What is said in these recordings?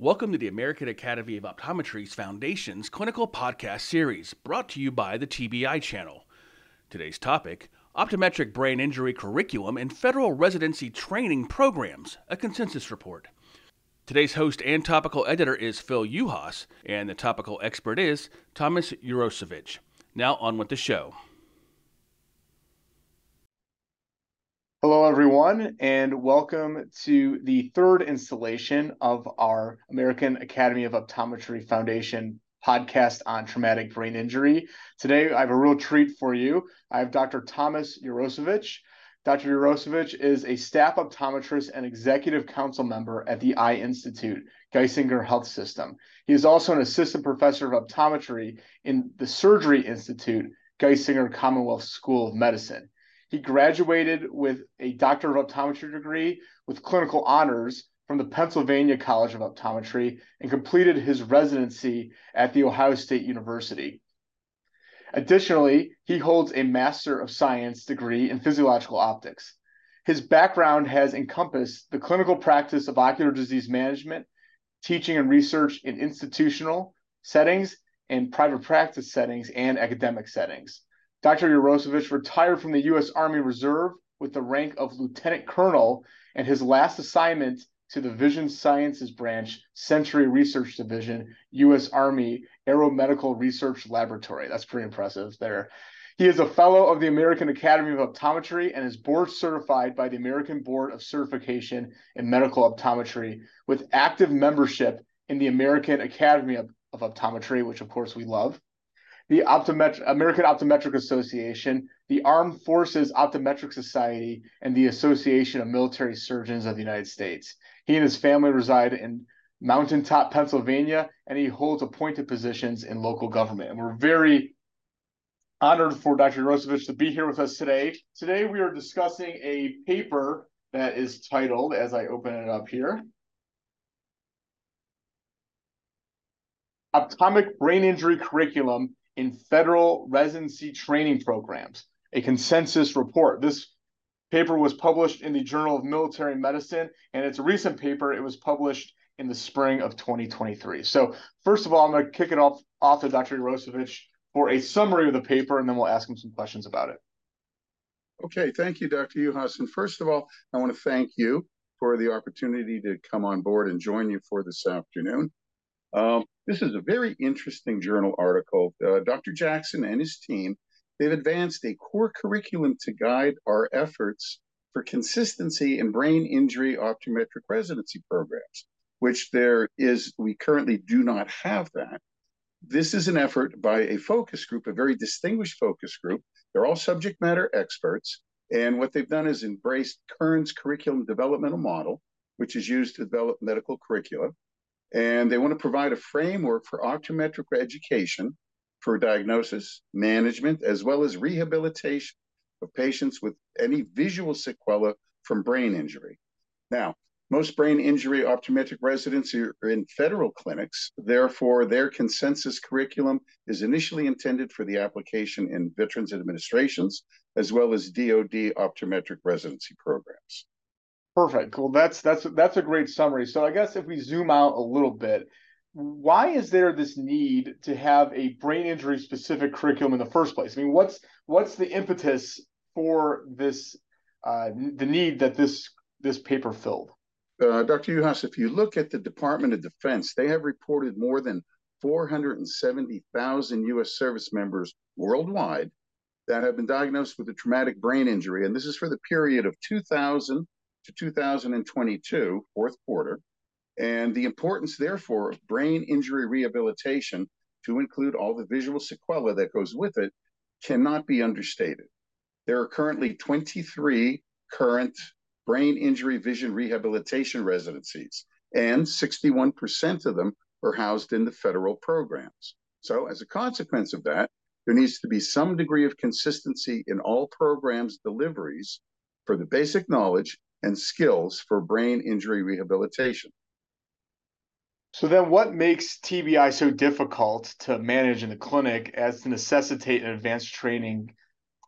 Welcome to the American Academy of Optometry's Foundation's clinical podcast series, brought to you by the TBI channel. Today's topic Optometric Brain Injury Curriculum and Federal Residency Training Programs, a consensus report. Today's host and topical editor is Phil Yuhas, and the topical expert is Thomas Urosevich. Now, on with the show. Hello, everyone, and welcome to the third installation of our American Academy of Optometry Foundation podcast on traumatic brain injury. Today, I have a real treat for you. I have Dr. Thomas Urosevich. Dr. Urosevich is a staff optometrist and executive council member at the Eye Institute, Geisinger Health System. He is also an assistant professor of optometry in the Surgery Institute, Geisinger Commonwealth School of Medicine. He graduated with a Doctor of Optometry degree with clinical honors from the Pennsylvania College of Optometry and completed his residency at The Ohio State University. Additionally, he holds a Master of Science degree in physiological optics. His background has encompassed the clinical practice of ocular disease management, teaching and research in institutional settings and private practice settings and academic settings. Dr. Urosevich retired from the U.S. Army Reserve with the rank of lieutenant colonel, and his last assignment to the Vision Sciences Branch, Sensory Research Division, U.S. Army Aeromedical Research Laboratory. That's pretty impressive there. He is a fellow of the American Academy of Optometry and is board certified by the American Board of Certification in Medical Optometry with active membership in the American Academy of, of Optometry, which of course we love the American Optometric Association, the Armed Forces Optometric Society, and the Association of Military Surgeons of the United States. He and his family reside in Mountaintop, Pennsylvania, and he holds appointed positions in local government. And we're very honored for Dr. Urosevich to be here with us today. Today, we are discussing a paper that is titled, as I open it up here, Optometric Brain Injury Curriculum in federal residency training programs, a consensus report. This paper was published in the Journal of Military Medicine, and it's a recent paper. It was published in the spring of 2023. So, first of all, I'm going to kick it off, off to Dr. Urosevich for a summary of the paper, and then we'll ask him some questions about it. Okay, thank you, Dr. Yuhas. And first of all, I want to thank you for the opportunity to come on board and join you for this afternoon. Um, this is a very interesting journal article. Uh, Dr. Jackson and his team, they've advanced a core curriculum to guide our efforts for consistency in brain injury optometric residency programs, which there is, we currently do not have that. This is an effort by a focus group, a very distinguished focus group. They're all subject matter experts. And what they've done is embraced Kern's curriculum developmental model, which is used to develop medical curricula and they want to provide a framework for optometric education for diagnosis, management, as well as rehabilitation of patients with any visual sequela from brain injury. Now, most brain injury optometric residents are in federal clinics. Therefore, their consensus curriculum is initially intended for the application in Veterans Administrations as well as DoD optometric residency programs. Perfect. Well, That's that's that's a great summary. So I guess if we zoom out a little bit, why is there this need to have a brain injury specific curriculum in the first place? I mean, what's what's the impetus for this uh, the need that this this paper filled? Uh, Dr. Yuhas, if you look at the Department of Defense, they have reported more than 470,000 U.S. service members worldwide that have been diagnosed with a traumatic brain injury, and this is for the period of 2000 to 2022, fourth quarter, and the importance, therefore, of brain injury rehabilitation to include all the visual sequela that goes with it cannot be understated. There are currently 23 current brain injury vision rehabilitation residencies, and 61% of them are housed in the federal programs. So, as a consequence of that, there needs to be some degree of consistency in all programs' deliveries for the basic knowledge and skills for brain injury rehabilitation. So then what makes TBI so difficult to manage in the clinic as to necessitate an advanced training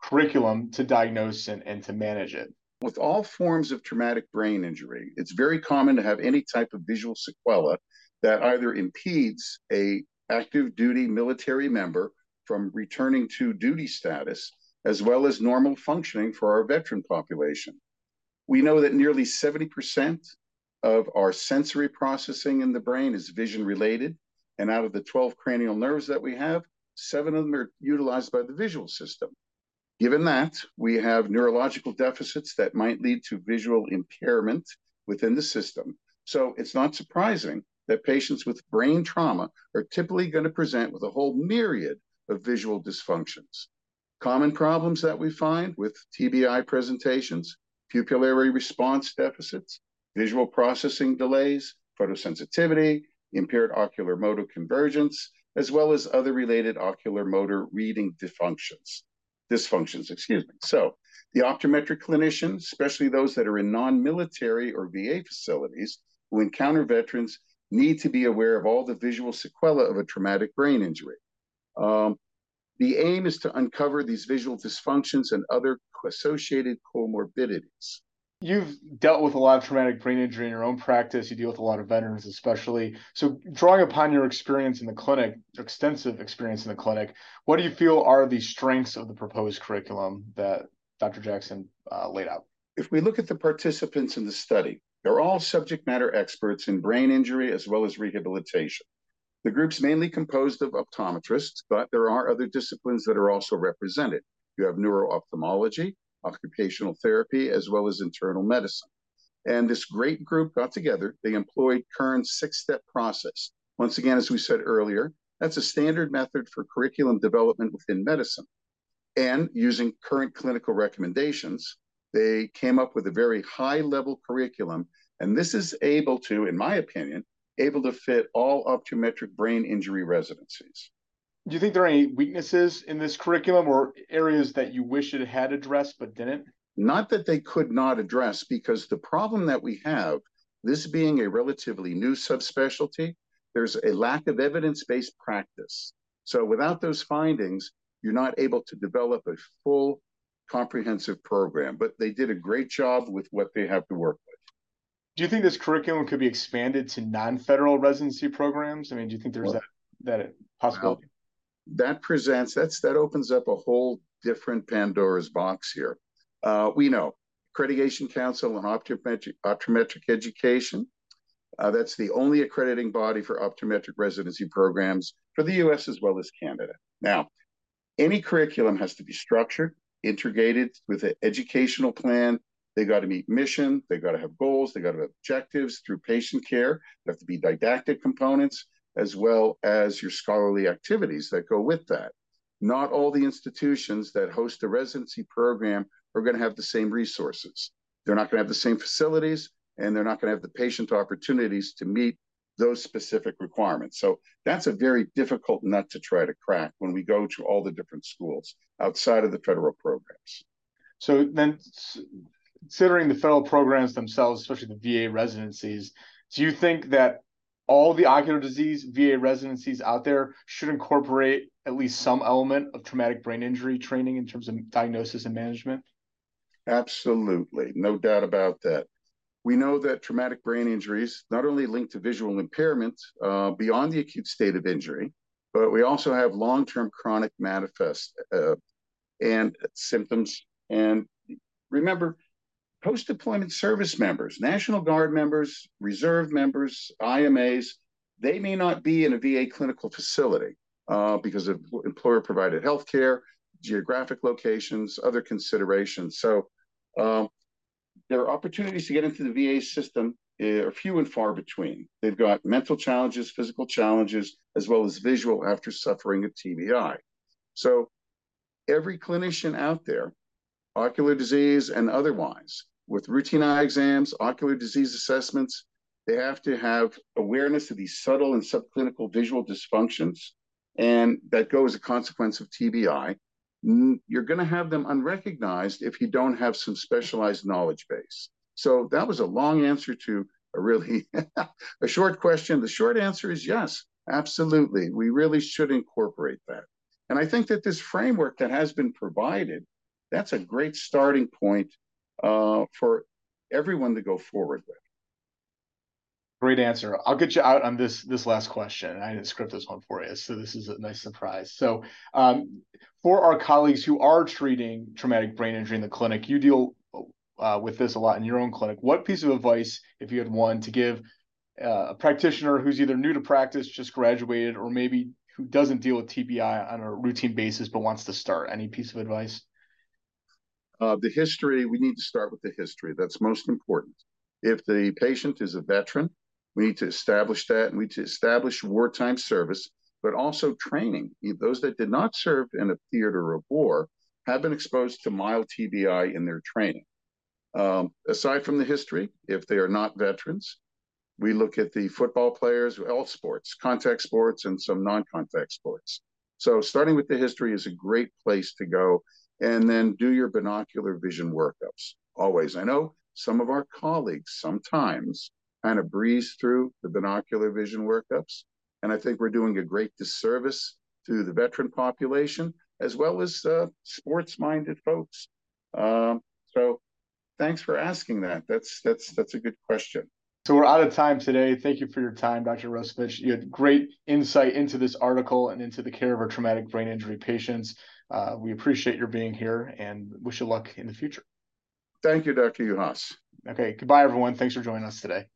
curriculum to diagnose and, and to manage it? With all forms of traumatic brain injury, it's very common to have any type of visual sequela that either impedes a active duty military member from returning to duty status, as well as normal functioning for our veteran population. We know that nearly 70% of our sensory processing in the brain is vision related. And out of the 12 cranial nerves that we have, seven of them are utilized by the visual system. Given that, we have neurological deficits that might lead to visual impairment within the system. So it's not surprising that patients with brain trauma are typically going to present with a whole myriad of visual dysfunctions. Common problems that we find with TBI presentations, pupillary response deficits, visual processing delays, photosensitivity, impaired ocular motor convergence, as well as other related ocular motor reading dysfunctions. Dysfunctions, excuse me. So the optometric clinician, especially those that are in non-military or VA facilities who encounter veterans, need to be aware of all the visual sequelae of a traumatic brain injury. Um, the aim is to uncover these visual dysfunctions and other associated comorbidities. You've dealt with a lot of traumatic brain injury in your own practice. You deal with a lot of veterans, especially. So, drawing upon your experience in the clinic, extensive experience in the clinic, what do you feel are the strengths of the proposed curriculum that Dr. Jackson uh, laid out? If we look at the participants in the study, they're all subject matter experts in brain injury as well as rehabilitation. The group's mainly composed of optometrists, but there are other disciplines that are also represented. You have neuro-ophthalmology, occupational therapy, as well as internal medicine. And this great group got together. They employed Kern's six step process. Once again, as we said earlier, that's a standard method for curriculum development within medicine. And using current clinical recommendations, they came up with a very high level curriculum. And this is able to, in my opinion, able to fit all optometric brain injury residencies do you think there are any weaknesses in this curriculum or areas that you wish it had addressed but didn't? Not that they could not address, because the problem that we have, this being a relatively new subspecialty, there's a lack of evidence based practice. So without those findings, you're not able to develop a full comprehensive program. But they did a great job with what they have to work with. Do you think this curriculum could be expanded to non-federal residency programs? I mean, do you think there's well, that that possibility? Well, that presents that's that opens up a whole different Pandora's box here. Uh, we know Accreditation Council on Optometric, Optometric Education. Uh, that's the only accrediting body for optometric residency programs for the U.S. as well as Canada. Now, any curriculum has to be structured, integrated with an educational plan. They got to meet mission. They got to have goals. They got to have objectives through patient care. There have to be didactic components as well as your scholarly activities that go with that. Not all the institutions that host a residency program are going to have the same resources. They're not going to have the same facilities, and they're not going to have the patient opportunities to meet those specific requirements. So that's a very difficult nut to try to crack when we go to all the different schools outside of the federal programs. So then, considering the federal programs themselves, especially the VA residencies, do you think that all the ocular disease VA residencies out there should incorporate at least some element of traumatic brain injury training in terms of diagnosis and management? Absolutely, no doubt about that. We know that traumatic brain injuries not only link to visual impairment uh, beyond the acute state of injury, but we also have long-term chronic manifest uh, and symptoms. And remember, post deployment service members, National Guard members, reserve members, IMAs, they may not be in a VA clinical facility uh, because of employer provided health care, geographic locations, other considerations. So um, their opportunities to get into the VA system eh, are few and far between. They've got mental challenges, physical challenges, as well as visual after suffering a TBI. So every clinician out there, ocular disease and otherwise, with routine eye exams, ocular disease assessments, they have to have awareness of these subtle and subclinical visual dysfunctions, and that go as a consequence of TBI. You're going to have them unrecognized if you don't have some specialized knowledge base. So that was a long answer to a really a short question. The short answer is yes, absolutely. We really should incorporate that. And I think that this framework that has been provided, that's a great starting point uh, for everyone to go forward with. Great answer. I'll get you out on this this last question. I didn't script this one for you, so this is a nice surprise. So, um, for our colleagues who are treating traumatic brain injury in the clinic, you deal uh, with this a lot in your own clinic. What piece of advice, if you had one, to give uh, a practitioner who's either new to practice, just graduated, or maybe who doesn't deal with TBI on a routine basis but wants to start? Any piece of advice? Uh, the history, we need to start with the history. That's most important. If the patient is a veteran, we need to establish that and we need to establish wartime service, but also training. Those that did not serve in a theater of war have been exposed to mild TBI in their training. Um, aside from the history, if they are not veterans, we look at the football players, all sports, contact sports, and some non contact sports. So, starting with the history is a great place to go. And then do your binocular vision workups always. I know some of our colleagues sometimes kind of breeze through the binocular vision workups. And I think we're doing a great disservice to the veteran population as well as uh, sports minded folks. Um, so thanks for asking that. That's that's that's a good question. So we're out of time today. Thank you for your time, Dr. Urosevich. You had great insight into this article and into the care of our traumatic brain injury patients. Uh, we appreciate your being here and wish you luck in the future. Thank you, Dr. Yuhas. Okay, goodbye, everyone. Thanks for joining us today.